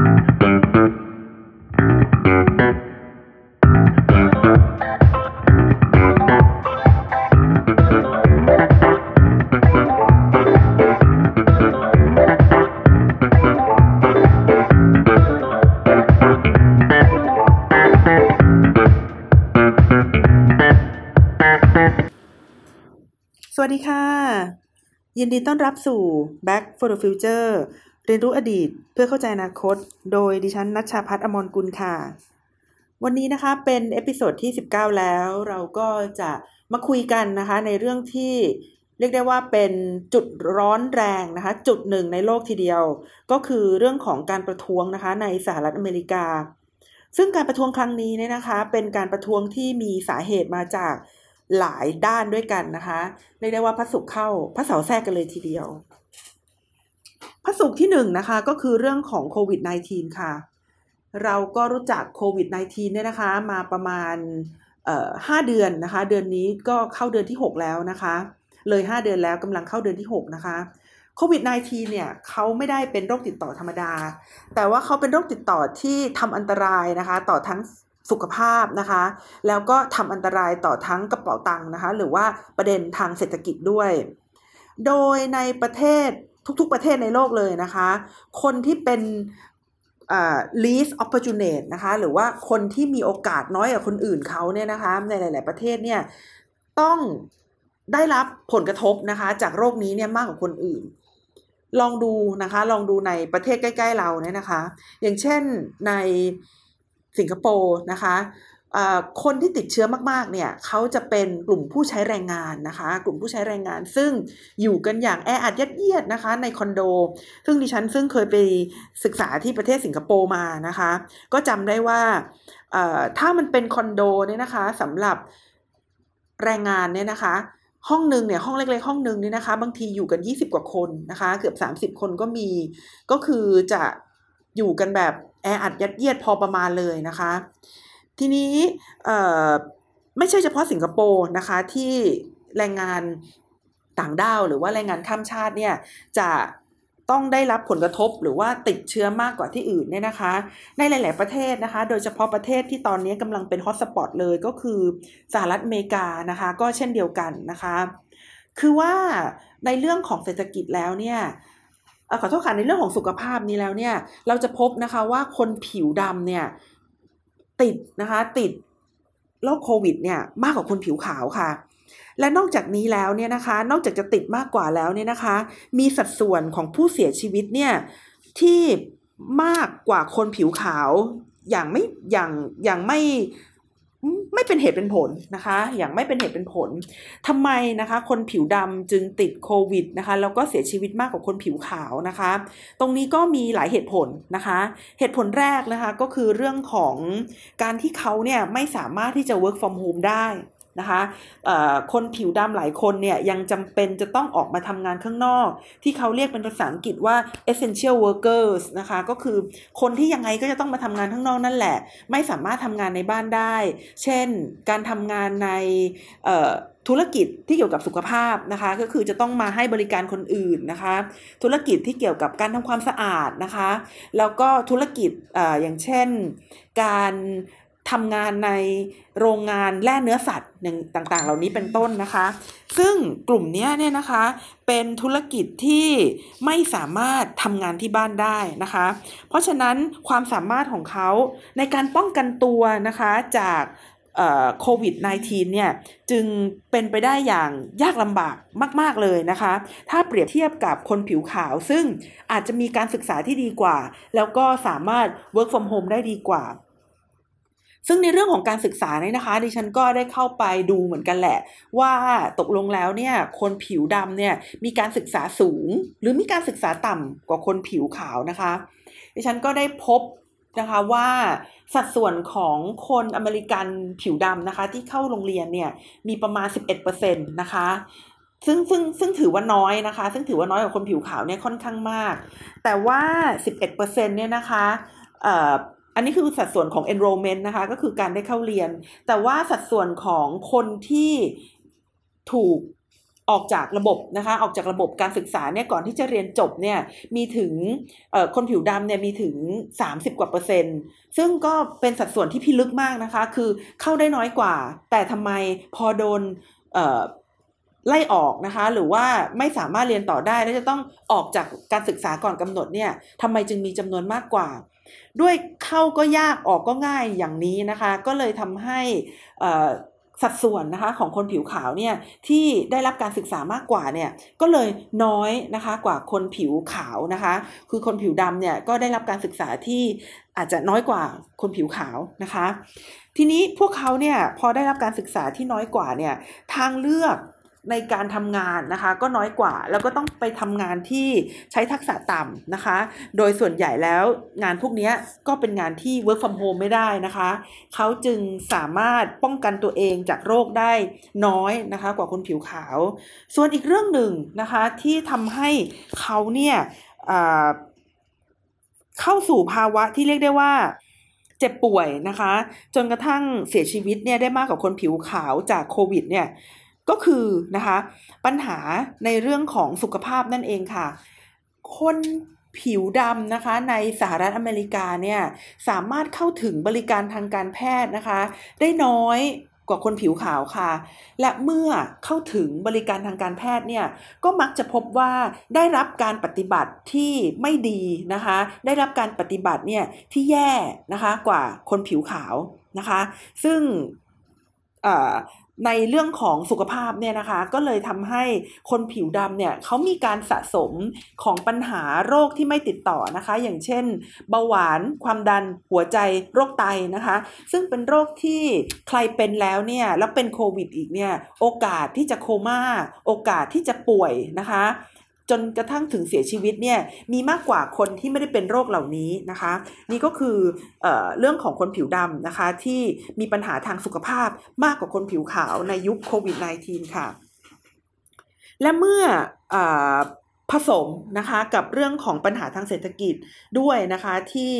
สวัสดีค่ะ ยินดีต้อนรับสู่ Back for the Future เรียนรู้อดีตเพื่อเข้าใจอนาคต โดยดิฉันนัชชาพัฒน์อมรกุลค่ะ วันนี้นะคะเป็น episode ที่ 19 แล้ว เราก็จะมาคุยกันนะคะ ในเรื่องที่เรียกได้ว่าเป็นจุดร้อนแรงนะคะ จุดหนึ่งในโลกทีเดียว ก็คือเรื่องของการประท้วงนะคะในสหรัฐอเมริกา ซึ่งการประท้วงครั้งนี้เนี่ยนะคะ เป็นการประท้วงที่มีสาเหตุมาจากหลายด้านด้วยกันนะคะเรียกได้ว่าพระศุกร์เข้าพระเสาแทรกกันเลยทีเดียว ระศุกร์ที่หนึ่งนะคะก็คือเรื่องของโควิด -19 ค่ะ เราก็รู้จักโควิด -19 เนี่ยนะคะมาประมาณห้าเดือนนะคะ เดือนนี้ก็เข้าเดือนที่ 6 แล้วนะคะ เลย 5 เดือนแล้วกำลังเข้าเดือนที่ 6 นะคะโควิด -19 เนี่ยเขาไม่ได้เป็นโรคติดต่อธรรมดา แต่ว่าเขาเป็นโรคติดต่อที่ทำอันตรายนะคะ ต่อทั้งสุขภาพนะคะ แล้วก็ทำอันตรายต่อทั้งกระเป๋าตังค์นะคะ หรือว่าประเด็นทางเศรษฐกิจด้วย โดยในประเทศ ทุกๆประเทศในโลกเลยนะคะ คนที่เป็นอ่า least opportunate นะคะหรือว่าคนที่มีโอกาสน้อยกว่าคนอื่นเขาเนี่ยนะคะในหลาย ๆ ประเทศเนี่ยต้องได้รับผลกระทบนะคะจากโรคนี้เนี่ยมากกว่าคนอื่น ลองดูนะคะลองดูในประเทศใกล้ ๆ เราเนี่ยนะคะ อย่างเช่นในสิงคโปร์นะคะ คนที่ติดเชื้อมากๆ เนี่ยเขาจะเป็นกลุ่มผู้ใช้แรงงานนะคะ กลุ่มผู้ใช้แรงงาน ซึ่งอยู่กันอย่างแออัดยัดเยียดนะคะ ในคอนโด ซึ่งดิฉันซึ่งเคยไปศึกษาที่ประเทศสิงคโปร์มานะคะ ก็จำได้ว่าถ้ามันเป็นคอนโดเนี่ยนะคะสำหรับแรงงานเนี่ยนะคะ ห้องหนึ่งเนี่ยห้องเล็กๆห้องหนึ่งเนี่ยนะคะ บางทีอยู่กัน 20 กว่าคนนะคะ เกือบ 30 คนก็มี ก็คือจะอยู่กันแบบแออัดยัดเยียดพอประมาณเลยนะคะ ทีนี้ไม่ใช่เฉพาะสิงคโปร์นะคะที่แรงงานต่างด้าวหรือว่าแรงงานข้ามชาติเนี่ยจะต้องได้รับผลกระทบหรือว่าติดเชื้อมากกว่าที่อื่นเนี่ยนะคะ ในหลาย ๆ ประเทศนะคะ โดยเฉพาะประเทศที่ตอนนี้กำลังเป็นฮอตสปอตเลยก็คือสหรัฐอเมริกานะคะ ก็เช่นเดียวกันนะคะ คือว่าในเรื่องของเศรษฐกิจแล้วเนี่ยขอโทษค่ะในเรื่องของสุขภาพนี้แล้วเนี่ย เราจะพบนะคะว่าคนผิวดำเนี่ย ติดนะคะติดโรคโควิดเนี่ยมากกว่าคนผิวขาวค่ะ และนอกจากนี้แล้วเนี่ยนะคะ นอกจากจะติดมากกว่าแล้วเนี่ยนะคะ มีสัดส่วนของผู้เสียชีวิตเนี่ยที่มากกว่าคนผิวขาวอย่างไม่อย่างอย่างไม่ ไม่เป็นเหตุเป็นผลนะคะ อย่างไม่เป็นเหตุเป็นผลทำไมนะคะ คนผิวดำจึงติดโควิดนะคะ แล้วก็เสียชีวิตมากกว่าคนผิวขาวนะคะ ตรงนี้ก็มีหลายเหตุผลนะคะ เหตุผลแรกนะคะก็คือเรื่องของการที่เขาเนี่ยไม่สามารถที่จะ work from home ได้ นะคะคนผิวดำหลายคนเนี่ยยังจำเป็นจะต้องออกมาทำงานข้างนอก ที่เขาเรียกเป็นภาษาอังกฤษว่า essential workers นะคะก็คือคนที่ยังไงก็จะต้องมาทำงานข้างนอกนั่นแหละ ไม่สามารถทำงานในบ้านได้ เช่น การทำงานในธุรกิจที่เกี่ยวกับสุขภาพนะคะก็คือจะต้องมาให้บริการคนอื่นนะคะ ธุรกิจที่เกี่ยวกับการทำความสะอาดนะคะ แล้วก็ธุรกิจออย่างเช่น การ ทำงานในโรงงานแล่เนื้อสัตว์อย่งต่างๆ เหล่านี้เป็นต้นนะคะ ซึ่งกลุ่มนี้เนี่ยนะคะเป็นธุรกิจที่ไม่สามารถทำงานที่บ้านได้นะคะ เพราะฉะนั้นความสามารถของเขาในการป้องกันตัวนะคะจากโควิด -19 เนี่ยจึงเป็นไปได้อย่างยากลำบากมาก ๆ เลยนะคะ ถ้าเปรียบเทียบกับคนผิวขาว ซึ่งอาจจะมีการศึกษาที่ดีกว่า แล้วก็สามารถ work from home ได้ดีกว่า ซึ่งในเรื่องของการศึกษาเนี่ยนะคะ ดิฉันก็ได้เข้าไปดูเหมือนกันแหละ ว่าตกลงแล้วเนี่ยคนผิวดำเนี่ยมีการศึกษาสูง หรือมีการศึกษาต่ำกว่าคนผิวขาวนะคะ ดิฉันก็ได้พบนะคะว่าสัดส่วนของคนอเมริกันผิวดำนะคะ ที่เข้าโรงเรียนเนี่ยมีประมาณ 11%นะคะซึ่งซึ่งซึ่งถือว่าน้อยนะคะ ซึ่งถือว่าน้อยกว่าคนผิวขาวเนี่ยค่อนข้างมาก แต่ว่า 11%เนี่ยนะคะอัันนี้คือสัดส่วนของ enrollment นะคะ ก็คือการได้เข้าเรียน แต่ว่าสัดส่วนของคนที่ถูกออกจากระบบนะคะ ออกจากระบบการศึกษาเนี่ยก่อนที่จะเรียนจบเนี่ยมีถึงคนผิวดำเนี่ยมีถึง 30 กว่าเปอร์เซ็นต์ ซึ่งก็เป็นสัดส่วนที่พิลึกมากนะคะ คือเข้าได้น้อยกว่า แต่ทำไมพอโดนไล่ออกนะคะ หรือว่าไม่สามารถเรียนต่อได้ และจะต้องออกจากการศึกษาก่อนกำหนดเนี่ยทำไมจึงมีจำนวนมากกว่า ด้วยเข้าก็ยากออกก็ง่ายอย่างนี้นะคะ ก็เลยทำให้สัดส่วนนะคะของคนผิวขาวเนี่ยที่ได้รับการศึกษามากกว่าเนี่ยก็เลยน้อยนะคะกว่าคนผิวขาวนะคะ คือคนผิวดำเนี่ยก็ได้รับการศึกษาที่อาจจะน้อยกว่าคนผิวขาวนะคะ ทีนี้พวกเขาเนี่ยพอได้รับการศึกษาที่น้อยกว่าเนี่ยทางเลือก ในการทำงานนะคะก็น้อยกว่า แล้วก็ต้องไปทำงานที่ใช้ทักษะต่ำนะคะ โดยส่วนใหญ่แล้วงานพวกนี้ก็เป็นงานที่ work from home ไม่ได้นะคะ เขาจึงสามารถป้องกันตัวเองจากโรคได้น้อยนะคะกว่าคนผิวขาว ส่วนอีกเรื่องหนึ่งนะคะที่ทำให้เขาเนี่ยเข้าสู่ภาวะที่เรียกได้ว่าเจ็บป่วยนะคะ จนกระทั่งเสียชีวิตเนี่ยได้มากกว่าคนผิวขาวจากโควิดเนี่ย ก็คือนะคะ ปัญหาในเรื่องของสุขภาพนั่นเองค่ะ คนผิวดำนะคะในสหรัฐอเมริกาเนี่ยสามารถเข้าถึงบริการทางการแพทย์นะคะ ได้น้อยกว่าคนผิวขาวค่ะ และเมื่อเข้าถึงบริการทางการแพทย์เนี่ยก็มักจะพบว่าได้รับการปฏิบัติที่ไม่ดีนะคะ ได้รับการปฏิบัติเนี่ยที่แย่นะคะกว่าคนผิวขาวนะคะ ซึ่ง ในเรื่องของสุขภาพเนี่ยนะคะ ก็เลยทำให้คนผิวดำเนี่ยเขามีการสะสมของปัญหาโรคที่ไม่ติดต่อนะคะ อย่างเช่น เบาหวานความดันหัวใจโรคไตนะคะ ซึ่งเป็นโรคที่ใครเป็นแล้วเนี่ยแล้วเป็นโควิดอีกเนี่ยโอกาสที่จะโคม่า โอกาสที่จะป่วยนะคะ จนกระทั่งถึงเสียชีวิตเนี่ยมีมากกว่าคนที่ไม่ได้เป็นโรคเหล่านี้นะคะ นี่ก็คือเออเรื่องของคนผิวดำนะคะ ที่มีปัญหาทางสุขภาพมากกว่าคนผิวขาวในยุคโควิด -19 ค่ะ และเมื่ออ ผสมนะคะกับเรื่องของปัญหาทางเศรษฐกิจด้วยนะคะที่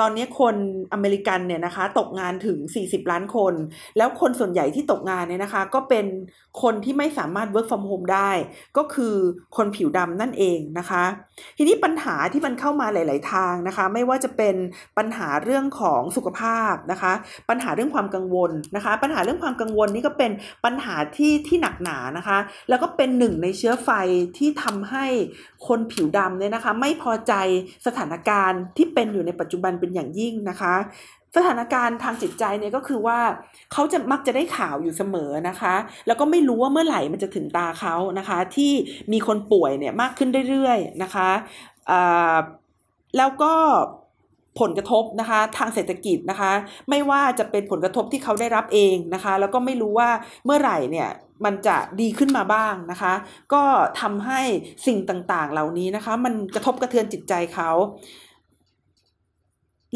ตอนนี้คนอเมริกันเนี่ยนะคะตกงานถึง 40 ล้านคน แล้วคนส่วนใหญ่ที่ตกงานเนี่ยนะคะก็เป็นคนที่ไม่สามารถ work from home ได้ ก็คือคนผิวดำนั่นเองนะคะ ทีนี้ปัญหาที่มันเข้ามาหลาย ๆ ทางนะคะ ไม่ว่าจะเป็นปัญหาเรื่องของสุขภาพนะคะ ปัญหาเรื่องความกังวลนะคะ ปัญหาเรื่องความกังวลนี่ก็เป็นปัญหาที่ที่หนักหนานะคะ แล้วก็เป็นหนึ่งในเชื้อไฟที่ทำให้คนผิวดำเนี่ยนะคะ ไม่พอใจสถานการณ์ที่เป็นอยู่ในปัจจุบันเป็นอย่างยิ่งนะคะสถานการณ์ทางจิตใจเนี่ยก็คือว่าเขาจะมักจะได้ข่าวอยู่เสมอนะคะ แล้วก็ไม่รู้ว่าเมื่อไหร่มันจะถึงตาเขานะคะ ที่มีคนป่วยเนี่ยมากขึ้นเรื่อยๆนะคะแล้วก็ผลกระทบนะคะทางเศรษฐกิจนะคะ ไม่ว่าจะเป็นผลกระทบที่เขาได้รับเองนะคะ แล้วก็ไม่รู้ว่าเมื่อไหร่เนี่ย มันจะดีขึ้นมาบ้างนะคะ ก็ทำให้สิ่งต่างๆเหล่านี้นะคะ มันกระทบกระเทือนจิตใจเขา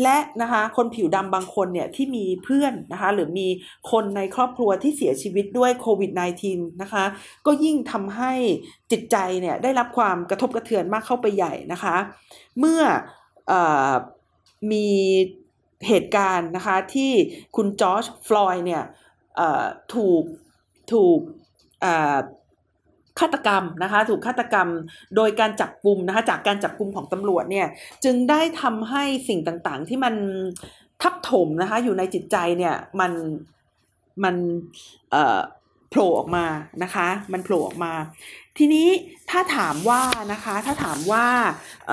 และนะคะคนผิวดำบางคนเนี่ยที่มีเพื่อนนะคะหรือมีคนในครอบครัวที่เสียชีวิตด้วยโควิด -19 นะคะก็ยิ่งทำให้จิตใจเนี่ยได้รับความกระทบกระเทือนมากเข้าไปใหญ่นะคะ เมื่ออมีเหตุการณ์นะคะที่คุณจอร์จฟลอยด์เนี่ยถูก ถูกฆาตกรรมนะคะถูกฆาตกรรมโดยการจับกลุ่มนะคะจากการจับกลุ่มของตำรวจเนี่ยจึงได้ทำให้สิ่งต่างๆ ที่มันทับถมนะคะอยู่ในจิตใจเนี่ยมันมันโผล่ออกมานะคะมันโผล่ออกมา ทีนี้ถ้าถามว่านะคะถ้าถามว่าเ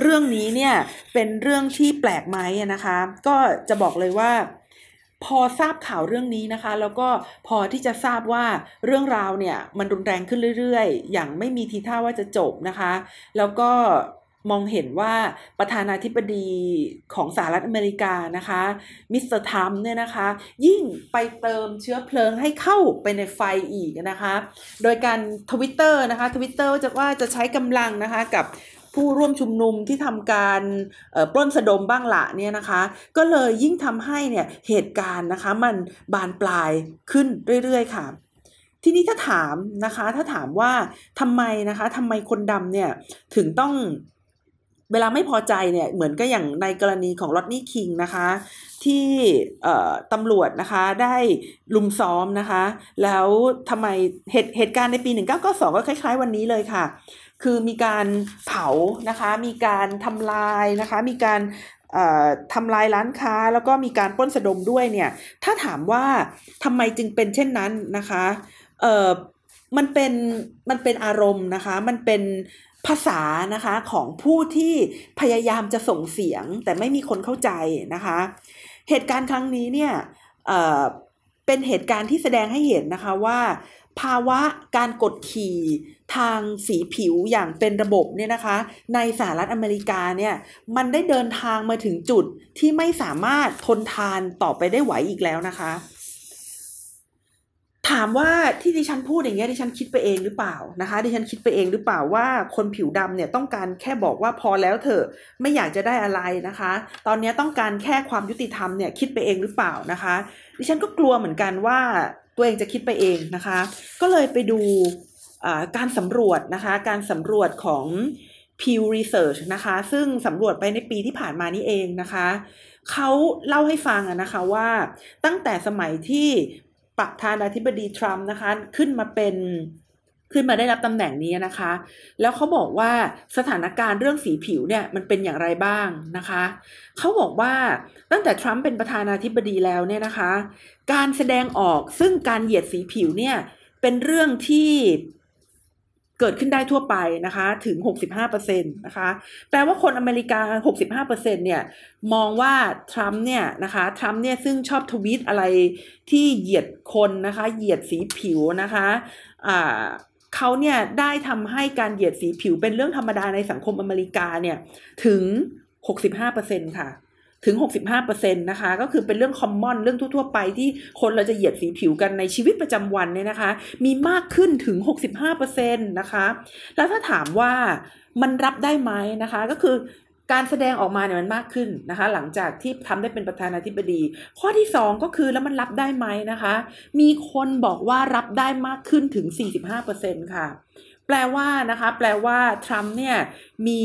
เรื่องนี้เนี่ยเป็นเรื่องที่แปลกไหมนะคะ ก็จะบอกเลยว่า พอทราบข่าวเรื่องนี้นะคะ แล้วก็พอที่จะทราบว่าเรื่องราวเนี่ยมันรุนแรงขึ้นเรื่อยๆ อย่างไม่มีทีท่าว่าจะจบนะคะ แล้วก็มองเห็นว่าประธานาธิบดีของสหรัฐอเมริกานะคะมิสเตอร์ทรัมป์เนี่ยนะคะ ยิ่งไปเติมเชื้อเพลิงให้เข้าไปในไฟอีกนะคะ โดยการทวิตเตอร์นะคะทวิตเตอร์จะว่าจะใช้กำลังนะคะกับ ผู้ร่วมชุมนุมที่ทำการปล้นสะดมบ้างละเนี่ยนะคะ ก็เลยยิ่งทำให้เนี่ยเหตุการณ์นะคะมันบานปลายขึ้นเรื่อยๆค่ะทีนี้ถ้าถามนะคะถ้าถามว่าทำไมนะคะทำไมคนดำเนี่ยถึงต้องเวลาไม่พอใจเนี่ยเหมือนก็อย่างในกรณีของลอตนี่คิงนะคะที่ตำรวจนะคะได้ลุมซ้อมนะคะ แล้วทำไมเหตุเหตุการณ์ในปี 1992 ก็คล้าย ๆ วันนี้เลยค่ะ คือมีการเผานะคะ มีการทำลายนะคะ มีการทำลายร้านค้าแล้วก็มีการป้นสะดมด้วยเนี่ย ถ้าถามว่าทำไมจึงเป็นเช่นนั้นนะคะเออมันเป็นมันเป็นอารมณ์นะคะ มันเป็นภาษานะคะของผู้ที่พยายามจะส่งเสียงแต่ไม่มีคนเข้าใจนะคะ เหตุการณ์ครั้งนี้เนี่ยเออเป็นเหตุการณ์ที่แสดงให้เห็นนะคะว่า ภาวะการกดขี่ ทางสีผิวอย่างเป็นระบบเนี่ยนะคะ ในสหรัฐอเมริกาเนี่ยมันได้เดินทางมาถึงจุดที่ไม่สามารถทนทานต่อไปได้ไหวอีกแล้วนะคะ ถามว่าที่ดิฉันพูดอย่างเงี้ยดิฉันคิดไปเองหรือเปล่านะคะ ดิฉันคิดไปเองหรือเปล่าว่าคนผิวดำเนี่ยต้องการแค่บอกว่าพอแล้วเถอะไม่อยากจะได้อะไรนะคะ ตอนนี้ต้องการแค่ความยุติธรรมเนี่ยคิดไปเองหรือเปล่านะคะ ดิฉันก็กลัวเหมือนกันว่าตัวเองจะคิดไปเองนะคะ ก็เลยไปดู การสำรวจนะคะการสำรวจของ Pew Research นะคะซึ่งสำรวจไปในปีที่ผ่านมานี้เองนะคะเขาเล่าให้ฟังนะคะว่าตั้งแต่สมัยที่ประธานาธิบดีทรัมป์นะคะขึ้นมาเป็นขึ้นมาได้รับตำแหน่งนี้นะคะ แล้วเขาบอกว่าสถานการณ์เรื่องสีผิวเนี่ยมันเป็นอย่างไรบ้างนะคะ เขาบอกว่าตั้งแต่ทรัมป์เป็นประธานาธิบดีแล้วเนี่ยนะคะ การแสดงออกซึ่งการเหยียดสีผิวเนี่ยเป็นเรื่องที่ เกิดขึ้นได้ทั่วไปนะคะถึง 65%นะคะแปลว่าคนอเมริกา 65%เนี่ยมองว่าทรัมป์เนี่ยนะคะทรัมป์เนี่ยซึ่งชอบทวีตอะไรที่เหยียดคนนะคะเหยียดสีผิวนะคะอ่าเขาเนี่ยได้ทำให้การเหยียดสีผิวเป็นเรื่องธรรมดาในสังคมอเมริกาเนี่ยถึง 65%ค่ะ ถึง 65%นะคะ ก็คือเป็นเรื่องคอมมอนเรื่องทั่วๆไปที่คนเราจะเหยียดสีผิวกันในชีวิตประจำวันเนี่ยนะคะ มีมากขึ้นถึง 65%นะคะ แล้วถ้าถามว่ามันรับได้ไหมนะคะ ก็คือการแสดงออกมาเนี่ยมันมากขึ้นนะคะ หลังจากที่ทำได้เป็นประธานาธิบดี ข้อที่ 2 ก็คือแล้วมันรับได้ไหมนะคะ มีคนบอกว่ารับได้มากขึ้นถึง 45%ค่ะ แปลว่านะคะ แปลว่าทรัมป์เนี่ยมี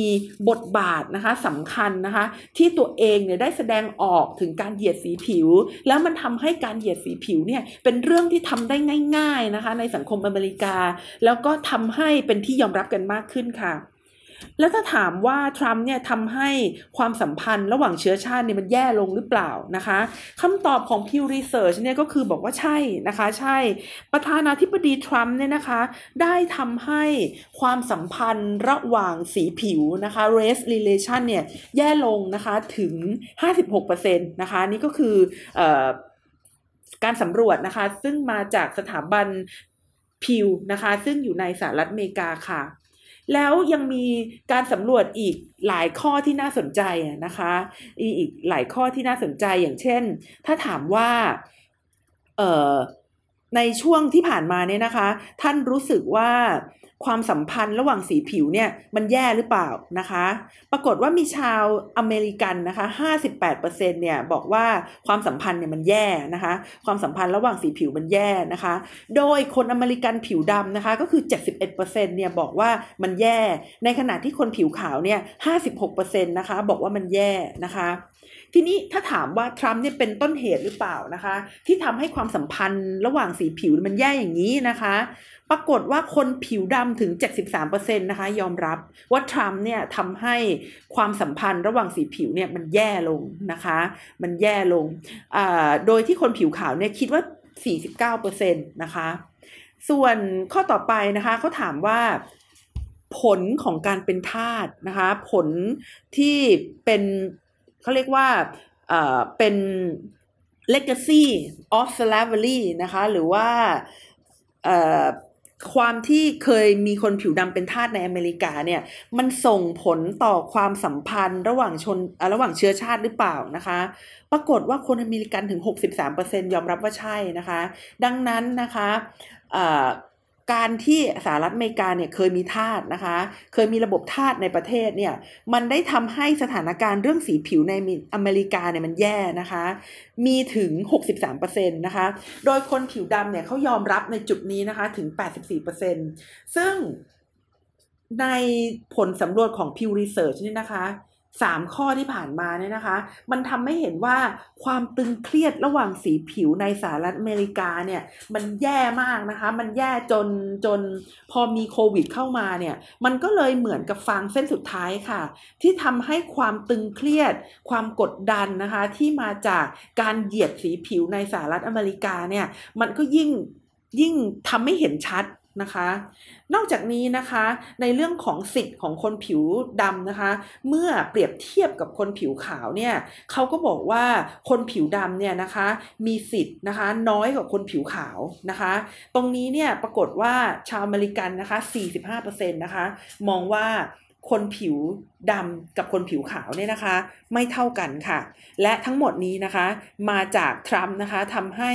บทบาทนะคะสำคัญนะคะที่ตัวเองเนี่ยได้แสดงออกถึงการเหยียดสีผิว แล้วมันทำให้การเหยียดสีผิวเนี่ยเป็นเรื่องที่ทำได้ง่าย ๆนะคะ ในสังคมอเมริกา แล้วก็ทำให้เป็นที่ยอมรับกันมากขึ้นค่ะ แล้วถ้าถามว่าทรัมป์เนี่ยทำให้ความสัมพันธ์ระหว่างเชื้อชาติเนี่ยมันแย่ลงหรือเปล่านะคะคำตอบของ Pew Research เนี่ยก็คือบอกว่าใช่นะคะใช่ ประธานาธิบดีทรัมป์เนี่ยนะคะได้ทำให้ความสัมพันธ์ระหว่างสีผิวนะคะ race relation เนี่ยแย่ลงนะคะถึง 56%นะคะนี่ก็คืออการสำรวจนะคะซึ่งมาจากสถาบันพิวนะคะซึ่งอยู่ในสหรัฐอเมริกาค่ะ แล้วยังมีการสำรวจอีกหลายข้อที่น่าสนใจนะคะอีกหลายข้อที่น่าสนใจอย่างเช่น ถ้าถามว่าเอ่อ ในช่วงที่ผ่านมาเนี่ยนะคะ ท่านรู้สึกว่าความสัมพันธ์ระหว่างสีผิวเนี่ยมันแย่หรือเปล่านะคะ ปรากฏว่ามีชาวอเมริกันนะคะ58%เนี่ยบอกว่าความสัมพันธ์เนี่ยมันแย่นะคะ ความสัมพันธ์ระหว่างสีผิวมันแย่นะคะ โดยคนอเมริกันผิวดำนะคะก็คือ 71%เนี่ยบอกว่ามันแย่ ในขณะที่คนผิวขาวเนี่ย56%นะคะบอกว่ามันแย่นะคะ ทีนี้ถ้าถามว่าทรัมป์เนี่ยเป็นต้นเหตุหรือเปล่านะคะ ที่ทำให้ความสัมพันธ์ระหว่างสีผิวมันแย่อย่างนี้นะคะ ปรากฏว่าคนผิวดำถึง 73%นะคะยอมรับว่าทรัมป์เนี่ยทำให้ความสัมพันธ์ระหว่างสีผิวเนี่ยมันแย่ลงนะคะ มันแย่ลง โดยที่คนผิวขาวเนี่ยคิดว่า 49%นะคะ ส่วนข้อต่อไปนะคะเขาถามว่าผลของการเป็นทาสนะคะ ผลที่เป็น เขาเรียกว่าเป็น legacy of slavery นะคะ หรือว่าความที่เคยมีคนผิวดำเป็นทาสในอเมริกาเนี่ย มันส่งผลต่อความสัมพันธ์ระหว่างชนระหว่างเชื้อชาติหรือเปล่านะคะ ปรากฏว่าคนอเมริกันถึง 63%ยอมรับว่าใช่นะคะ ดังนั้นนะคะ การที่สหรัฐอเมริกาเนี่ยเคยมีทาสนะคะ เคยมีระบบทาสในประเทศเนี่ย มันได้ทำให้สถานการณ์เรื่องสีผิวในอเมริกาเนี่ยมันแย่นะคะ มีถึง 63%นะคะ โดยคนผิวดำเนี่ยเขายอมรับในจุดนี้นะคะถึง 84%ซึ่งในผลสำรวจของ Pew Research นี่นะคะ สามข้อที่ผ่านมาเนี่ยนะคะ มันทำให้เห็นว่าความตึงเครียดระหว่างสีผิวในสหรัฐอเมริกาเนี่ยมันแย่มากนะคะ มันแย่จนจนพอมีโควิดเข้ามาเนี่ยมันก็เลยเหมือนกับฟางเส้นสุดท้ายค่ะ ที่ทำให้ความตึงเครียด ความกดดันนะคะ ที่มาจากการเหยียดสีผิวในสหรัฐอเมริกาเนี่ยมันก็ยิ่งยิ่งทำให้เห็นชัด นะคะ นอกจากนี้นะคะในเรื่องของสิทธิ์ของคนผิวดำนะคะ เมื่อเปรียบเทียบกับคนผิวขาวเนี่ยเขาก็บอกว่าคนผิวดำเนี่ยนะคะมีสิทธิ์นะคะน้อยกว่าคนผิวขาวนะคะ ตรงนี้เนี่ยปรากฏว่าชาวอเมริกันนะคะ 45%นะคะมองว่าคนผิวดำกับคนผิวขาวเนี่ยนะคะ ไม่เท่ากันค่ะ และทั้งหมดนี้นะคะ มาจากทรัมป์นะคะทำให้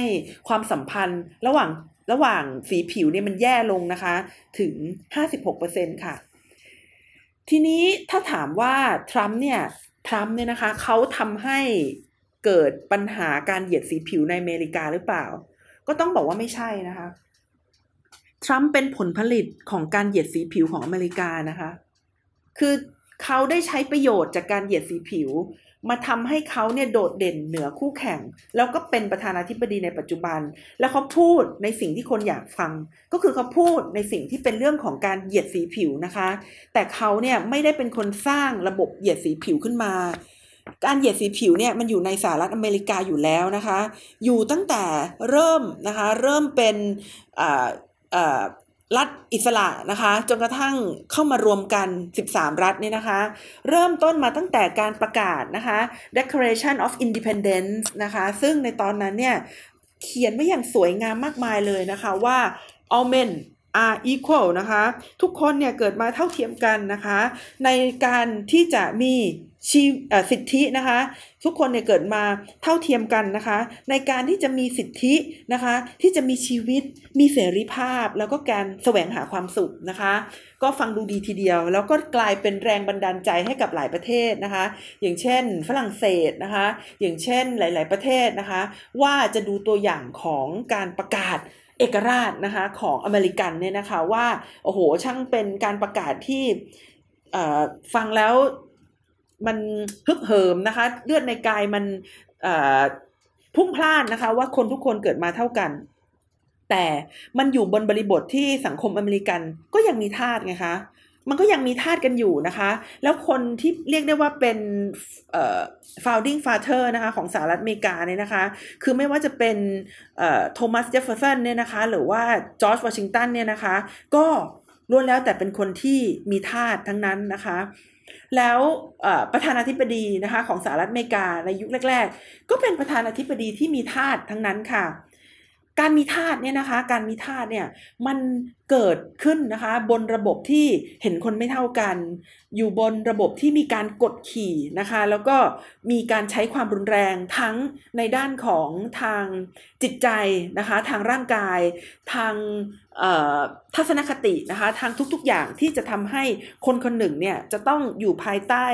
ความสัมพันธ์ระหว่าง ระหว่างสีผิวเนี่ยมันแย่ลงนะคะ ถึง 56%ค่ะ ทีนี้ถ้าถามว่าทรัมป์เนี่ยทรัมป์เนี่ยนะคะเขาทำให้เกิดปัญหาการเหยียดสีผิวในอเมริกาหรือเปล่า ก็ต้องบอกว่าไม่ใช่นะคะ ทรัมป์เป็นผลผลิตของการเหยียดสีผิวของอเมริกานะคะ คือเขาได้ใช้ประโยชน์จากการเหยียดสีผิว มาทำให้เขาเนี่ยโดดเด่นเหนือคู่แข่ง แล้วก็เป็นประธานาธิบดีในปัจจุบัน แล้วเขาพูดในสิ่งที่คนอยากฟัง ก็คือเขาพูดในสิ่งที่เป็นเรื่องของการเหยียดสีผิวนะคะ แต่เขาเนี่ยไม่ได้เป็นคนสร้างระบบเหยียดสีผิวขึ้นมา การเหยียดสีผิวเนี่ยมันอยู่ในสหรัฐอเมริกาอยู่แล้วนะคะ อยู่ตั้งแต่เริ่มนะคะเริ่มเป็น รัฐอิสระนะคะจนกระทั่งเข้ามารวมกัน 13 รัฐเนี่ยนะคะ เริ่มต้นมาตั้งแต่การประกาศนะคะ Declaration of Independence นะคะ ซึ่งในตอนนั้นเนี่ย เขียนไว้อย่างสวยงามมากมายเลยนะคะว่า all men are equal นะคะ ทุกคนเนี่ยเกิดมาเท่าเทียมกันนะคะ ในการที่จะมี ชีสิทธินะคะ ทุกคนเนี่ยเกิดมาเท่าเทียมกันนะคะ ในการที่จะมีสิทธินะคะ ที่จะมีชีวิตมีเสรีภาพ แล้วก็การแสวงหาความสุขนะคะ ก็ฟังดูดีทีเดียว แล้วก็กลายเป็นแรงบันดาลใจให้กับหลายประเทศนะคะ อย่างเช่น ฝรั่งเศสนะคะ อย่างเช่นหลาย ๆ ประเทศนะคะ ว่าจะดูตัวอย่างของการประกาศเอกราชนะคะของอเมริกันเนี่ยนะคะว่าโอ้โหช่างเป็นการประกาศที่ฟังแล้ว มันฮึกเหิมนะคะ เลือดในกายมันพุ่งพล่านนะคะ ว่าคนทุกคนเกิดมาเท่ากัน แต่มันอยู่บนบริบทที่สังคมอเมริกันก็ยังมีทาสไงคะ มันก็ยังมีทาสกันอยู่นะคะ แล้วคนที่เรียกได้ว่าเป็น founding father นะคะของสหรัฐอเมริกาเนี่ยนะคะ คือไม่ว่าจะเป็นโทมัสเจฟเฟอร์สันเนี่ยนะคะ หรือว่าจอร์จวอชิงตันเนี่ยนะคะ ก็ล้วนแล้วแต่เป็นคนที่มีทาสทั้งนั้นนะคะ แล้วประธานาธิบดีนะคะของสหรัฐอเมริกาในยุคแรก ๆ ก็เป็นประธานาธิบดีที่มีทาสทั้งนั้นค่ะ การมีทาสเนี่ยนะคะ การมีทาสเนี่ยมันเกิดขึ้นนะคะบนระบบที่เห็นคนไม่เท่ากัน อยู่บนระบบที่มีการกดขี่นะคะ แล้วก็มีการใช้ความรุนแรงทั้งในด้านของทางจิตใจนะคะ ทางร่างกาย ทางทัศนคตินะคะทางทุกๆอย่างที่จะทำให้คนคนหนึ่งเนี่ยจะต้องอยู่ภายใต้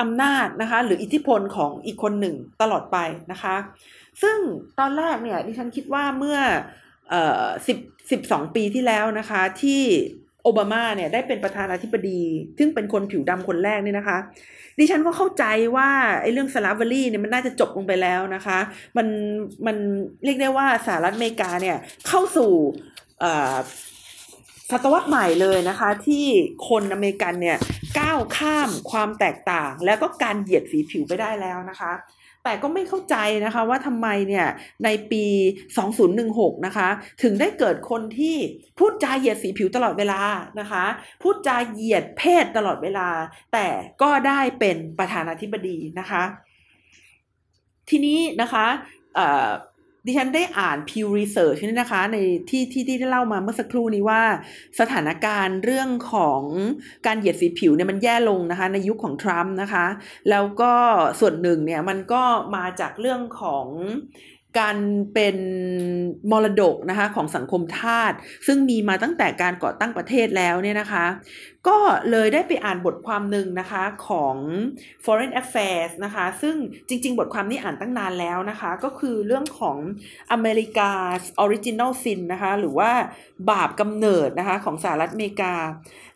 อำนาจนะคะหรืออิทธิพลของอีกคนหนึ่งตลอดไปนะคะ ซึ่งตอนแรกเนี่ยดิฉันคิดว่าเมื่อสิบสิบสองปีที่แล้วนะคะที่ โอบามาเนี่ยได้เป็นประธานาธิบดี ซึ่งเป็นคนผิวดำคนแรกเนี่ยนะคะ ดิฉันก็เข้าใจว่าไอ้เรื่องสลาเวอรี่เนี่ยมันน่าจะจบลงไปแล้วนะคะ มันมันเรียกได้ว่าสหรัฐอเมริกาเนี่ยเข้าสู่ศตวรรษใหม่เลยนะคะ ที่คนอเมริกันเนี่ยก้าวข้ามความแตกต่าง แล้วก็การเหยียดสีผิวไปได้แล้วนะคะ แต่ก็ไม่เข้าใจนะคะว่าทำไมเนี่ยในปี 2016 นะคะ ถึงได้เกิดคนที่พูดจาเหยียดสีผิวตลอดเวลานะคะ พูดจาเหยียดเพศตลอดเวลา แต่ก็ได้เป็นประธานาธิบดีนะคะ ทีนี้นะคะ ดิฉันได้อ่าน Pew Research นี่นะคะ ในที่ที่ที่ได้เล่ามาเมื่อสักครู่นี้ว่า สถานการณ์เรื่องของการเหยียดสีผิวเนี่ยมันแย่ลงนะคะ ในยุคขของทรัมป์นะคะ แล้วก็ส่วนหนึ่งเนี่ยมันก็มาจากเรื่องของการเป็นมรดกนะคะของสังคมทาสซึ่งมีมาตั้งแต่การก่อตั้งประเทศแล้วเนี่ยนะคะ ก็เลยได้ไปอ่านบทความหนึ่งนะคะของ Foreign Affairs นะคะ ซึ่งจริง ๆ บทความนี้อ่านตั้งนานแล้วนะคะ ก็คือเรื่องของ America Original Sin นะคะ หรือว่าบาปกำเนิดนะคะของสหรัฐอเมริกา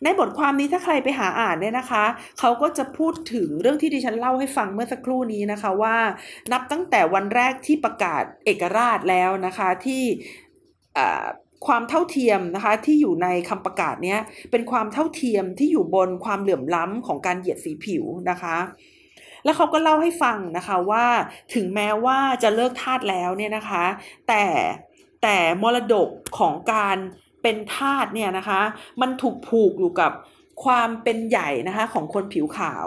ในบทความนี้ถ้าใครไปหาอ่านเนี่ยนะคะ เขาก็จะพูดถึงเรื่องที่ดิฉันเล่าให้ฟังเมื่อสักครู่นี้นะคะว่า นับตั้งแต่วันแรกที่ประกาศเอกราชแล้วนะคะที่ ความเท่าเทียมนะคะที่อยู่ในคำประกาศเนี้ยเป็นความเท่าเทียมที่อยู่บนความเหลื่อมล้ำของการเหยียดสีผิวนะคะ แล้วเขาก็เล่าให้ฟังนะคะว่าถึงแม้ว่าจะเลิกทาสแล้วเนี่ยนะคะ แต่แต่มรดกของการเป็นทาสเนี่ยนะคะ มันถูกผูกอยู่กับความเป็นใหญ่นะคะของคนผิวขาว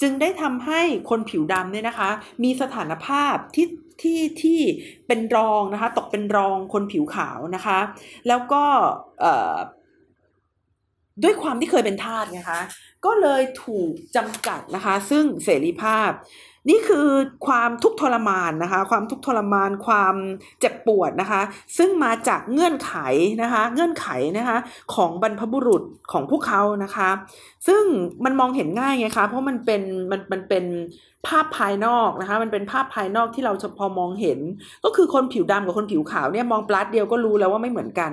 จึงได้ทำให้คนผิวดำเนี่ยนะคะ มีสถานภาพที่ ที่ที่เป็นรองนะคะตกเป็นรองคนผิวขาวนะคะ แล้วก็ด้วยความที่เคยเป็นทาสไงคะก็เลยถูกจำกัดนะคะ ซึ่งเสรีภาพ นี่คือความทุกข์ทรมานนะคะ ความทุกข์ทรมานความเจ็บปวดนะคะ ซึ่งมาจากเงื่อนไขนะคะ เงื่อนไขนะคะของบรรพบุรุษของพวกเขานะคะ ซึ่งมันมองเห็นง่ายไงคะ เพราะมันเป็นมันมันเป็นภาพภายนอกนะคะ มันเป็นภาพภายนอกที่เราพอมองเห็น ก็คือคนผิวดำกับคนผิวขาวเนี่ยมองปลัดเดียวก็รู้แล้วว่าไม่เหมือนกัน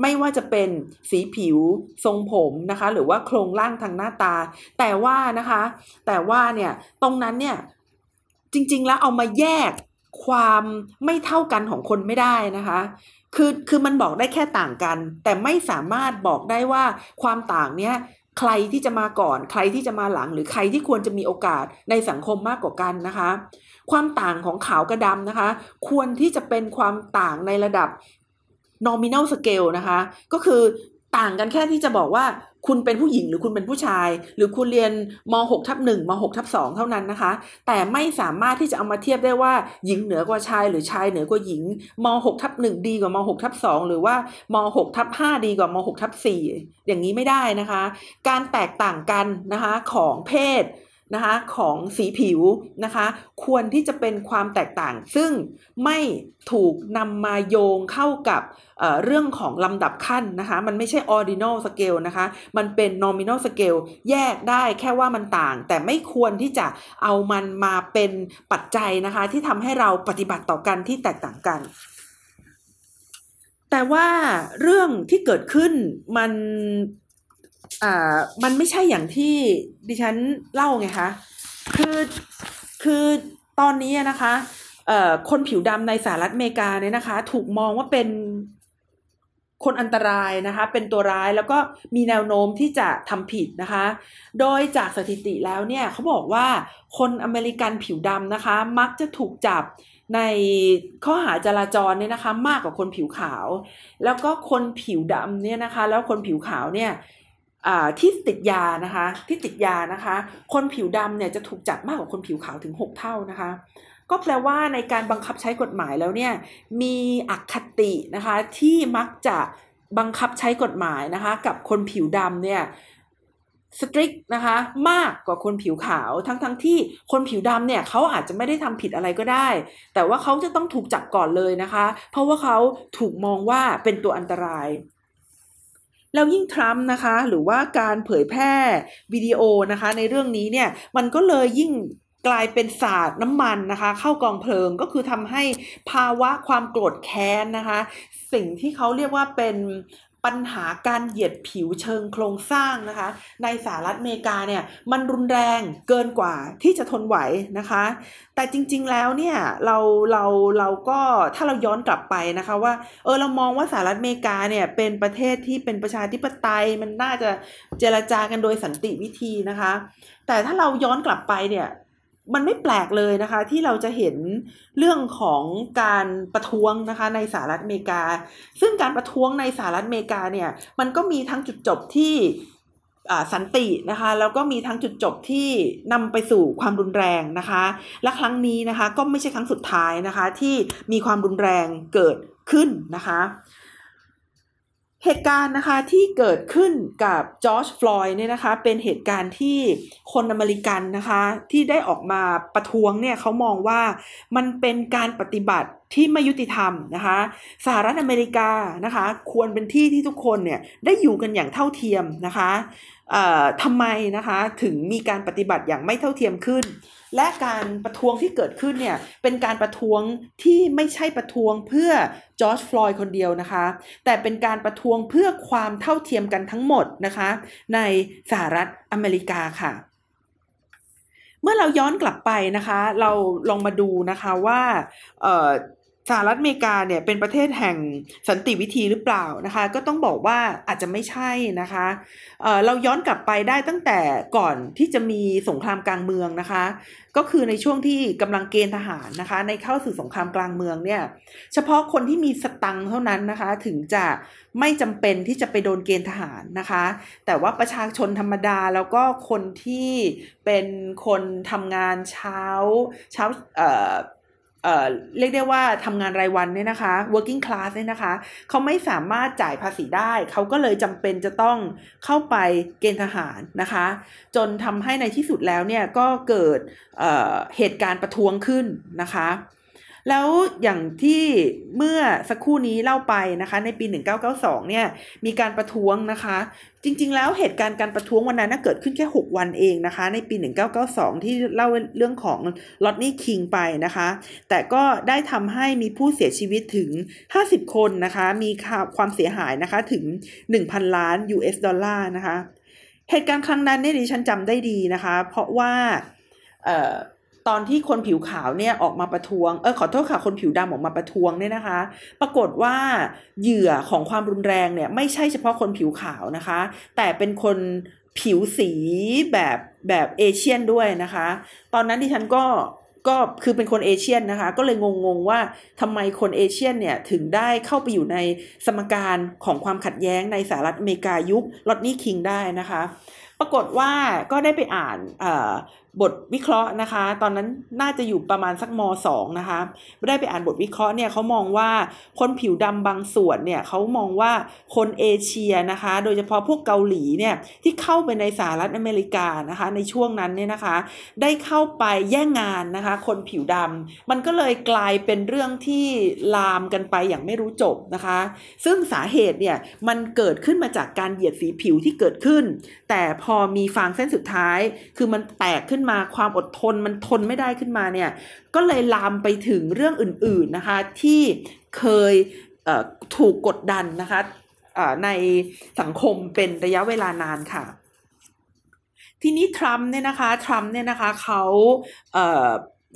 ไม่ว่าจะเป็นสีผิวทรงผมนะคะ หรือว่าโครงร่างทางหน้าตา แต่ว่านะคะ แต่ว่าเนี่ยตรงนั้นเนี่ยจริง ๆ แล้วเอามาแยกความไม่เท่ากันของคนไม่ได้นะคะ คือคือมันบอกได้แค่ต่างกัน แต่ไม่สามารถบอกได้ว่าความต่างเนี้ย ใครที่จะมาก่อน ใครที่จะมาหลัง หรือใครที่ควรจะมีโอกาสในสังคมมากกว่ากันนะคะ ความต่างของขาวกับดำนะคะ ควรที่จะเป็นความต่างในระดับ nominal scale นะคะ ก็คือต่างกันแค่ที่จะบอกว่า คุณเป็นผู้หญิงหรือคุณเป็นผู้ชาย หรือคุณเรียนม .6 ทับ1ม .6 ทับ2เท่านั้นนะคะ แต่ไม่สามารถที่จะเอามาเทียบได้ว่าหญิงเหนือกว่าชาย หรือชายเหนือกว่าหญิงม .6 ทับ1ดีกว่าม .6 ทับ2หรือว่าม6ทับ5ดีกว่าม6ทับ4อย่างนี้ไม่ได้นะคะ การแตกต่างกันนะคะของเพศ นะคะของสีผิวนะคะควรที่จะเป็นความแตกต่าง ซึ่งไม่ถูกนำมาโยงเข้ากับเเรื่องของลำดับขั้นนะคะมันไม่ใช่ ordinal scale นะคะมันเป็น nominal scale แยกได้แค่ว่ามันต่าง แต่ไม่ควรที่จะเอามันมาเป็นปัจจัยนะคะที่ทำให้เราปฏิบัติต่อกันที่แตกต่างกันแต่ว่าเรื่องที่เกิดขึ้นมัน อ่ามันไม่ใช่อย่างที่ดิฉันเล่าไงคะคือคือตอนนี้นะคะเอ่อคนผิวดำในสหรัฐอเมริกาเนี่ยนะคะ ถูกมองว่าเป็นคนอันตรายนะคะ เป็นตัวร้ายแล้วก็มีแนวโน้มที่จะทำผิดนะคะ โดยจากสถิติแล้วเนี่ยเขาบอกว่าคนอเมริกันผิวดำนะคะ มักจะถูกจับในข้อหาจราจรเนี่ยนะคะ มากกว่าคนผิวขาว แล้วก็คนผิวดำเนี่ยนะคะ แล้วคนผิวขาวเนี่ย ที่ติดยานะคะที่ติดยานะคะ คนผิวดำเนี่ยจะถูกจับมากกว่าคนผิวขาวถึง 6 เท่านะคะ ก็แปลว่าในการบังคับใช้กฎหมายแล้วเนี่ยมีอคตินะคะที่มักจะบังคับใช้กฎหมายนะคะ กับคนผิวดำเนี่ยสตริกนะคะมากกว่าคนผิวขาวทั้งทั้งที่คนผิวดำเนี่ยเขาอาจจะไม่ได้ทำผิดอะไรก็ได้ แต่ว่าเขาจะต้องถูกจับก่อนเลยนะคะ เพราะว่าเขาถูกมองว่าเป็นตัวอันตราย แล้วยิ่งทรัมป์นะคะ หรือว่าการเผยแพร่วิดีโอนะคะ ในเรื่องนี้เนี่ยมันก็เลยยิ่งกลายเป็นศาสตร์น้ำมันนะคะ เข้ากองเพลิงก็คือทำให้ภาวะความโกรธแค้นนะคะ สิ่งที่เขาเรียกว่าเป็น ปัญหาการเหยียดผิวเชิงโครงสร้างนะคะ ในสหรัฐอเมริกาเนี่ยมันรุนแรงเกินกว่าที่จะทนไหวนะคะ แต่จริงๆแล้วเนี่ยเราเราเราก็ถ้าเราย้อนกลับไปนะคะว่าเออเรามองว่าสหรัฐอเมริกาเนี่ยเป็นประเทศที่เป็นประชาธิปไตยมันน่าจะเจรจากันโดยสันติวิธีนะคะ แต่ถ้าเราย้อนกลับไปเนี่ย มันไม่แปลกเลยนะคะ ที่เราจะเห็นเรื่องของการประท้วงนะคะในสหรัฐอเมริกา ซึ่งการประท้วงในสหรัฐอเมริกาเนี่ยมันก็มีทั้งจุดจบที่สันตินะคะแล้วก็มีทั้งจุดจบที่นำไปสู่ความรุนแรงนะคะ และครั้งนี้นะคะก็ไม่ใช่ครั้งสุดท้ายนะคะที่มีความรุนแรงเกิดขึ้นนะคะ เหตุการณ์นะคะที่เกิดขึ้นกับจอร์จฟลอยด์เนี่ยนะคะเป็นเหตุการณ์ที่คนอเมริกันนะคะที่ได้ออกมาประท้วงเนี่ยเขามองว่ามันเป็นการปฏิบัติที่ไม่ยุติธรรมนะคะสหรัฐอเมริกานะคะควรเป็นที่ที่ทุกคนเนี่ยได้อยู่กันอย่างเท่าเทียมนะคะทำไมนะคะถึงมีการปฏิบัติอย่างไม่เท่าเทียมขึ้น และการประท้วงที่เกิดขึ้นเนี่ยเป็นการประท้วงที่ไม่ใช่ประท้วงเพื่อจอร์จฟลอยด์คนเดียวนะคะ แต่เป็นการประท้วงเพื่อความเท่าเทียมกันทั้งหมดนะคะ ในสหรัฐอเมริกาค่ะ เมื่อเราย้อนกลับไปนะคะ เราลองมาดูนะคะว่า สหรัฐอเมริกาเนี่ยเป็นประเทศแห่งสันติวิธีหรือเปล่านะคะ ก็ต้องบอกว่าอาจจะไม่ใช่นะคะเออเราย้อนกลับไปได้ตั้งแต่ก่อนที่จะมีสงครามกลางเมืองนะคะ ก็คือในช่วงที่กำลังเกณฑ์ทหารนะคะ ในเข้าสู่สงครามกลางเมืองเนี่ยเฉพาะคนที่มีสตังค์เท่านั้นนะคะ ถึงจะไม่จำเป็นที่จะไปโดนเกณฑ์ทหารนะคะ แต่ว่าประชาชนธรรมดาแล้วก็คนที่เป็นคนทำงานเช้าเช้าเอ่อ เอ่อเรียกได้ว่าทำงานรายวันเนี่ยนะคะ working class เนี่ยนะคะเขาไม่สามารถจ่ายภาษีได้ เขาก็เลยจำเป็นจะต้องเข้าไปเกณฑ์ทหารนะคะ จนทำให้ในที่สุดแล้วเนี่ยก็เกิดเอ่อเหตุการณ์ประท้วงขึ้นนะคะ แล้วอย่างที่เมื่อสักครู่นี้เล่าไปนะคะ ในปี 1992 เนี่ยมีการประท้วงนะคะ จริง ๆ แล้วเหตุการณ์การประท้วงวันนั้นนะเกิดขึ้นแค่ 6 วันเองนะคะ ในปี 1992 ที่เล่าเรื่องของลอตนี่คิงไปนะคะ แต่ก็ได้ทำให้มีผู้เสียชีวิตถึง 50 คนนะคะ มีความเสียหายนะคะถึง 1,000 ล้าน US ดอลลาร์นะคะ เหตุการณ์ครั้งนั้นเนี่ยดิฉันจำได้ดีนะคะ เพราะว่าเอ่อ ตอนที่คนผิวขาวเนี่ยออกมาประท้วง เออขอโทษค่ะคนผิวดำออกมาประท้วงเนี่ยนะคะ ปรากฏว่าเหยื่อของความรุนแรงเนี่ยไม่ใช่เฉพาะคนผิวขาวนะคะ แต่เป็นคนผิวสีแบบแบบเอเชียนด้วยนะคะ ตอนนั้นดิฉันก็ก็คือเป็นคนเอเชียนนะคะ ก็เลยงงๆว่าทำไมคนเอเชียนเนี่ยถึงได้เข้าไปอยู่ในสมการของความขัดแย้งในสหรัฐอเมริกายุคลอตนี่คิงได้นะคะ ปรากฏว่าก็ได้ไปอ่าน บทวิเคราะห์นะคะ ตอนนั้นน่าจะอยู่ประมาณสักมสองนะคะได้ไปอ่านบทวิเคราะห์เนี่ยเขามองว่าคนผิวดำบางส่วนเนี่ยเขามองว่าคนเอเชียนะคะ โดยเฉพาะพวกเกาหลีเนี่ยที่เข้าไปในสหรัฐอเมริกานะคะในช่วงนั้นเนี่ยนะคะ ได้เข้าไปแย่งงานนะคะ คนผิวดำมันก็เลยกลายเป็นเรื่องที่ลามกันไปอย่างไม่รู้จบนะคะ ซึ่งสาเหตุเนี่ยมันเกิดขึ้นมาจากการเหยียดสีผิวที่เกิดขึ้น แต่พอมีฟางเส้นสุดท้ายคือมันแตกขึ้นมา ความอดทนมันทนไม่ได้ขึ้นมาเนี่ย ก็เลยลามไปถึงเรื่องอื่น ๆนะคะ ที่เคยถูกกดดันนะคะในสังคมเป็นระยะเวลานานค่ะ ทีนี้ทรัมป์เนี่ยนะคะทรัมป์เนี่ยนะคะเขาเ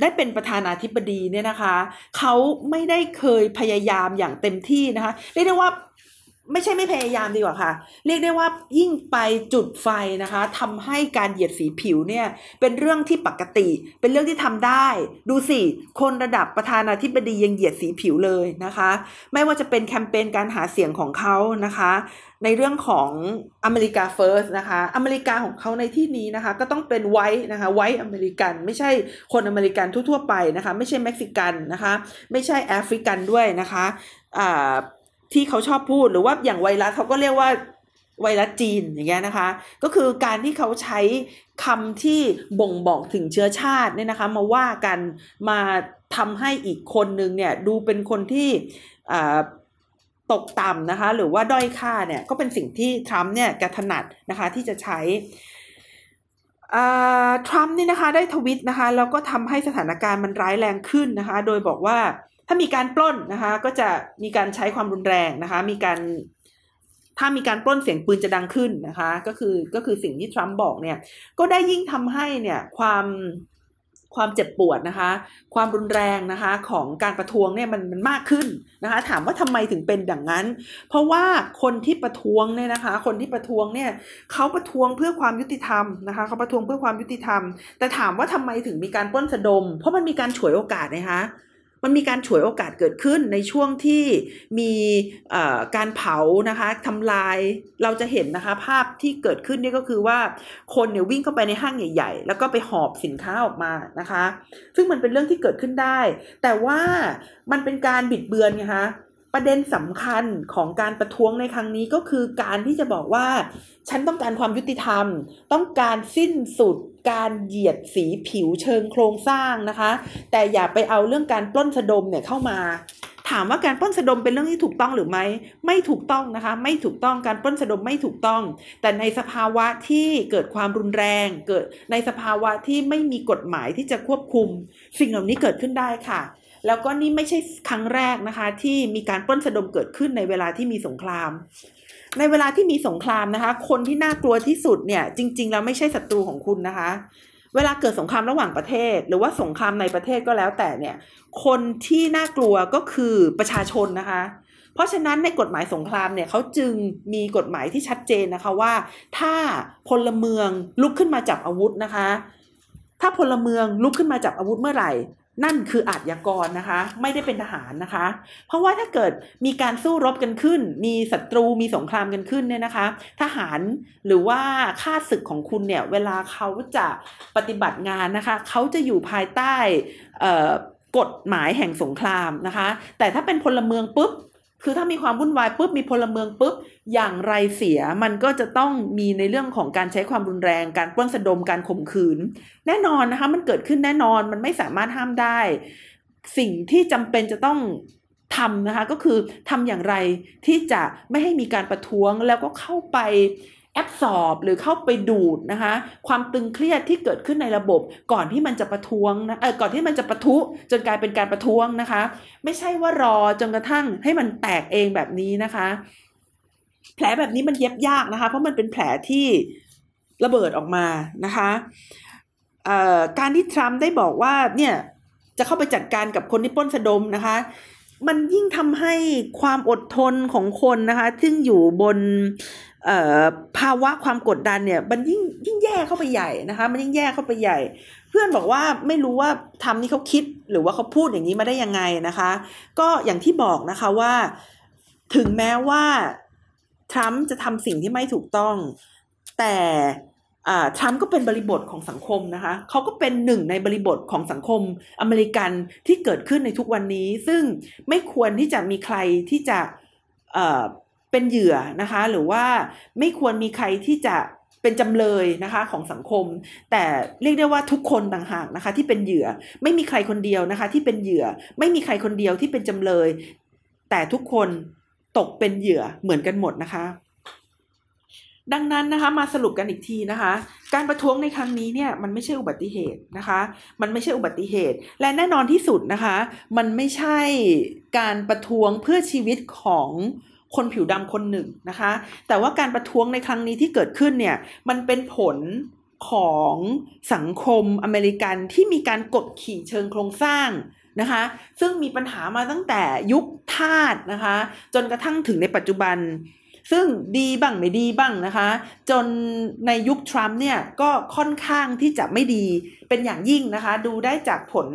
ได้เป็นประธานาธิบดีเนี่ยนะคะ เขาไม่ได้เคยพยายามอย่างเต็มที่นะคะเรียกได้ว่า ไม่ใช่ไม่พยายามดีกว่าค่ะ เรียกได้ว่ายิ่งไปจุดไฟนะคะทำให้การเหยียดสีผิวเนี่ยเป็นเรื่องที่ปกติ เป็นเรื่องที่ทำได้ ดูสิ คนระดับประธานาธิบดียังเหยียดสีผิวเลยนะคะ ไม่ว่าจะเป็นแคมเปญการหาเสียงของเขานะคะ ในเรื่องของ America First นะคะ อเมริกาของเขาในที่นี้นะคะ ก็ต้องเป็น white นะคะ white American ไม่ใช่คนอเมริกันทั่วๆไปนะคะ ไม่ใช่เม็กซิกันนะคะ ไม่ใช่แอฟริกันด้วยนะคะอ่า ที่เขาชอบพูดหรือว่าอย่างไวรัสเขาก็เรียกว่าไวรัสจีนอย่างเงี้ยนะคะ ก็คือการที่เขาใช้คำที่บ่งบอกถึงเชื้อชาติเนี่ยนะคะ มาว่ากันมาทำให้อีกคนนึงเนี่ยดูเป็นคนที่ตกต่ำนะคะ หรือว่าด้อยค่าเนี่ยก็เป็นสิ่งที่ทรัมป์เนี่ยกระถนัดนะคะที่จะใช้ทรัมป์นี่นะคะได้ทวิตนะคะแล้วก็ทำให้สถานการณ์มันร้ายแรงขึ้นนะคะ โดยบอกว่า ถ้ามีการปล้นนะคะก็จะมีการใช้ความรุนแรงนะคะ มีการถ้ามีการปล้นเสียงปืนจะดังขึ้นนะคะ ก็คือก็คือสิ่งที่ทรัมป์บอกเนี่ย ก็ได้ยิ่งทำให้เนี่ยความความเจ็บปวดนะคะ ความรุนแรงนะคะของการประท้วงเนี่ยมันมันมากขึ้นนะคะ ถามว่าทำไมถึงเป็นอย่างนั้น เพราะว่าคนที่ประท้วงเนี่ยนะคะ คนที่ประท้วงเนี่ยเขาประท้วงเพื่อความยุติธรรมนะคะเขาประท้วงเพื่อความยุติธรรม แต่ถามว่าทำไมถึงมีการปล้นสะดม เพราะมันมีการฉวยโอกาสนะคะ มันมีการฉวยโอกาสเกิดขึ้นในช่วงที่มีการเผานะคะทำลายเราจะเห็นนะคะ ภาพที่เกิดขึ้นนี่ก็คือว่าคนเนี่ยวิ่งเข้าไปในห้างใหญ่ ๆ แล้วก็ไปหอบสินค้าออกมานะคะ ซึ่งมันเป็นเรื่องที่เกิดขึ้นได้ แต่ว่ามันเป็นการบิดเบือนไงคะ ประเด็นสำคัญของการประท้วงในครั้งนี้ก็คือการที่จะบอกว่า ฉันต้องการความยุติธรรม ต้องการสิ้นสุดการเหยียดสีผิวเชิงโครงสร้างนะคะ แต่อย่าไปเอาเรื่องการปล้นสะดมเนี่ยเข้ามา ถามว่าการปล้นสะดมเป็นเรื่องที่ถูกต้องหรือไม่ไม่ถูกต้องนะคะ ไม่ถูกต้องการปล้นสะดมไม่ถูกต้อง แต่ในสภาวะที่เกิดความรุนแรง เกิดในสภาวะที่ไม่มีกฎหมายที่จะควบคุม สิ่งเหล่านี้เกิดขึ้นได้ค่ะ แล้วก็นี่ไม่ใช่ครั้งแรกนะคะ ที่มีการปล้นสะดมเกิดขึ้นในเวลาที่มีสงคราม ในเวลาที่มีสงครามนะคะ คนที่น่ากลัวที่สุดเนี่ย จริง ๆ แล้วไม่ใช่ศัตรูของคุณนะคะ เวลาเกิดสงครามระหว่างประเทศ หรือว่าสงครามในประเทศก็แล้วแต่เนี่ย คนที่น่ากลัวก็คือประชาชนนะคะ เพราะฉะนั้นในกฎหมายสงครามเนี่ยเขาจึงมีกฎหมายที่ชัดเจนนะคะว่า ถ้าพลเมืองลุกขึ้นมาจับอาวุธนะคะถ้าพลเมืองลุกขึ้นมาจับอาวุธเมื่อไหร่ นั่นคืออาชญากรนะคะ ไม่ได้เป็นทหารนะคะ เพราะว่าถ้าเกิดมีการสู้รบกันขึ้น มีศัตรูมีสงครามกันขึ้นเนี่ยนะคะ ทหารหรือว่าข้าศึกของคุณเนี่ยเวลาเขาจะปฏิบัติงานนะคะ เขาจะอยู่ภายใต้กฎหมายแห่งสงครามนะคะ แต่ถ้าเป็นพลเมืองปุ๊บ คือถ้ามีความวุ่นวายปุ๊บมีพลเมืองปุ๊บอย่างไรเสียมันก็จะต้องมีในเรื่องของการใช้ความรุนแรง การปล้นสะดมการข่มขืน แน่นอนนะคะมันเกิดขึ้นแน่นอนมันไม่สามารถห้ามได้ สิ่งที่จำเป็นจะต้องทำนะคะก็คือทำอย่างไรที่จะไม่ให้มีการประท้วงแล้วก็เข้าไป แอบสอบหรือเข้าไปดูดนะคะ ความตึงเครียดที่เกิดขึ้นในระบบ ก่อนที่มันจะประท้วงนะเออก่อนที่มันจะประทุจนกลายเป็นการประท้วงนะคะ ไม่ใช่ว่ารอจนกระทั่งให้มันแตกเองแบบนี้นะคะ แผลแบบนี้มันเย็บยากนะคะ เพราะมันเป็นแผลที่ระเบิดออกมานะคะเอ่อการที่ทรัมป์ได้บอกว่าเนี่ยจะเข้าไปจัดการกับคนที่ป้นสะดมนะคะ มันยิ่งทำให้ความอดทนของคนนะคะ ซึ่งอยู่บน ภาวะความกดดันเนี่ยมันยิ่งยิ่งแย่เข้าไปใหญ่นะคะ มันยิ่งแย่เข้าไปใหญ่ เพื่อนบอกว่าไม่รู้ว่าทำนี่เขาคิดหรือว่าเขาพูดอย่างนี้มาได้ยังไงนะคะ ก็อย่างที่บอกนะคะว่าถึงแม้ว่าทรัมป์จะทำสิ่งที่ไม่ถูกต้อง แต่ทรัมป์ก็เป็นบริบทของสังคมนะคะเขาก็เป็นหนึ่งในบริบทของสังคมอเมริกันที่เกิดขึ้นในทุกวันนี้ ซึ่งไม่ควรที่จะมีใครที่จะ เป็นเหยื่อนะคะ หรือว่าไม่ควรมีใครที่จะเป็นจำเลยนะคะของสังคม แต่เรียกได้ว่าทุกคนต่างหากนะคะที่เป็นเหยื่อไม่มีใครคนเดียวนะคะ ที่เป็นเหยื่อไม่มีใครคนเดียวที่เป็นจำเลย แต่ทุกคนตกเป็นเหยื่อเหมือนกันหมดนะคะดังนั้นนะคะมาสรุปกันอีกทีนะคะ การประท้วงในครั้งนี้เนี่ยมันไม่ใช่อุบัติเหตุนะคะ มันไม่ใช่อุบัติเหตุ และแน่นอนที่สุดนะคะ มันไม่ใช่การประท้วงเพื่อชีวิตของ คนผิวดำคนหนึ่งนะคะ แต่ว่าการประท้วงในครั้งนี้ที่เกิดขึ้นเนี่ยมันเป็นผลของสังคมอเมริกันที่มีการกดขี่เชิงโครงสร้างนะคะ ซึ่งมีปัญหามาตั้งแต่ยุคทาสนะคะ จนกระทั่งถึงในปัจจุบัน ซึ่งดีบ้างไม่ดีบ้างนะคะ จนในยุคทรัมป์เนี่ยก็ค่อนข้างที่จะไม่ดีเป็นอย่างยิ่งนะคะ ดูได้จากผล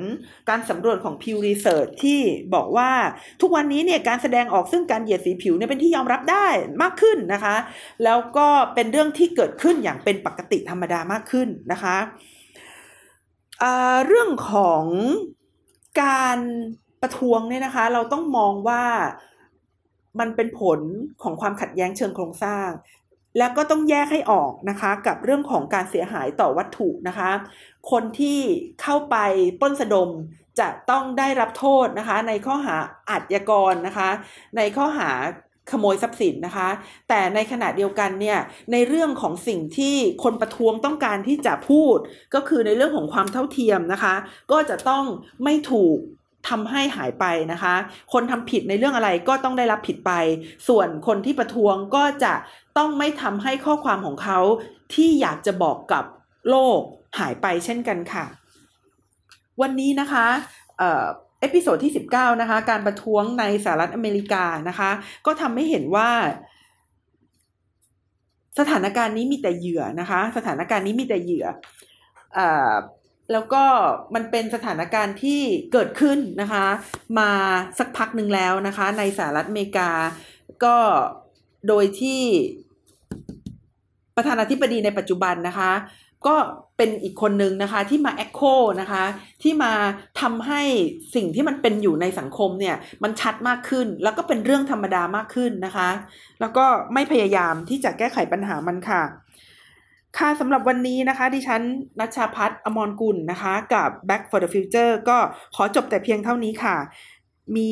การสำรวจของ Pew Research ที่บอกว่าทุกวันนี้เนี่ยการแสดงออกซึ่งการเหยียดสีผิวเนี่ยเป็นที่ยอมรับได้มากขึ้นนะคะ แล้วก็เป็นเรื่องที่เกิดขึ้นอย่างเป็นปกติธรรมดามากขึ้นนะคะเรื่องของการประท้วงเนี่ยนะคะ เราต้องมองว่า มันเป็นผลของความขัดแย้งเชิงโครงสร้าง แล้วก็ต้องแยกให้ออกนะคะกับเรื่องของการเสียหายต่อวัตถุนะคะ คนที่เข้าไปป้นสะดมจะต้องได้รับโทษนะคะ ในข้อหาอาชญากรนะคะ ในข้อหาขโมยทรัพย์สินนะคะ แต่ในขณะเดียวกันเนี่ยในเรื่องของสิ่งที่คนประท้วงต้องการที่จะพูด ก็คือในเรื่องของความเท่าเทียมนะคะ ก็จะต้องไม่ถูก ทำให้หายไปนะคะ คนทำผิดในเรื่องอะไรก็ต้องได้รับผิดไป ส่วนคนที่ประท้วงก็จะต้องไม่ทำให้ข้อความของเขาที่อยากจะบอกกับโลกหายไปเช่นกันค่ะ วันนี้นะคะ episode ที่ 19 นะคะ การประท้วงในสหรัฐอเมริกานะคะ ก็ทำให้เห็นว่า สถานการณ์นี้มีแต่เหยื่อนะคะ สถานการณ์นี้มีแต่เหยื่อ แล้วก็มันเป็นสถานการณ์ที่เกิดขึ้นนะคะ มาสักพักหนึ่งแล้วนะคะ ในสหรัฐอเมริกา ก็โดยที่ประธานาธิบดีในปัจจุบันนะคะ ก็เป็นอีกคนนึงนะคะที่มา echo นะคะ ที่มาทำให้สิ่งที่มันเป็นอยู่ในสังคมเนี่ย มันชัดมากขึ้น แล้วก็เป็นเรื่องธรรมดามากขึ้นนะคะ แล้วก็ไม่พยายามที่จะแก้ไขปัญหามันค่ะ ค่ะสำหรับวันนี้นะคะ ดิฉันนัชชาพัฒน์อมรกุลนะคะ กับ Back for the Future ก็ขอจบแต่เพียงเท่านี้ค่ะ มี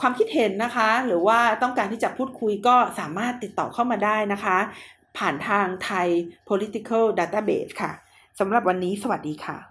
ความคิดเห็นนะคะ หรือว่าต้องการที่จะพูดคุยก็สามารถติดต่อเข้ามาได้นะคะ ผ่านทางไทย political database ค่ะสำหรับวันนี้สวัสดีค่ะ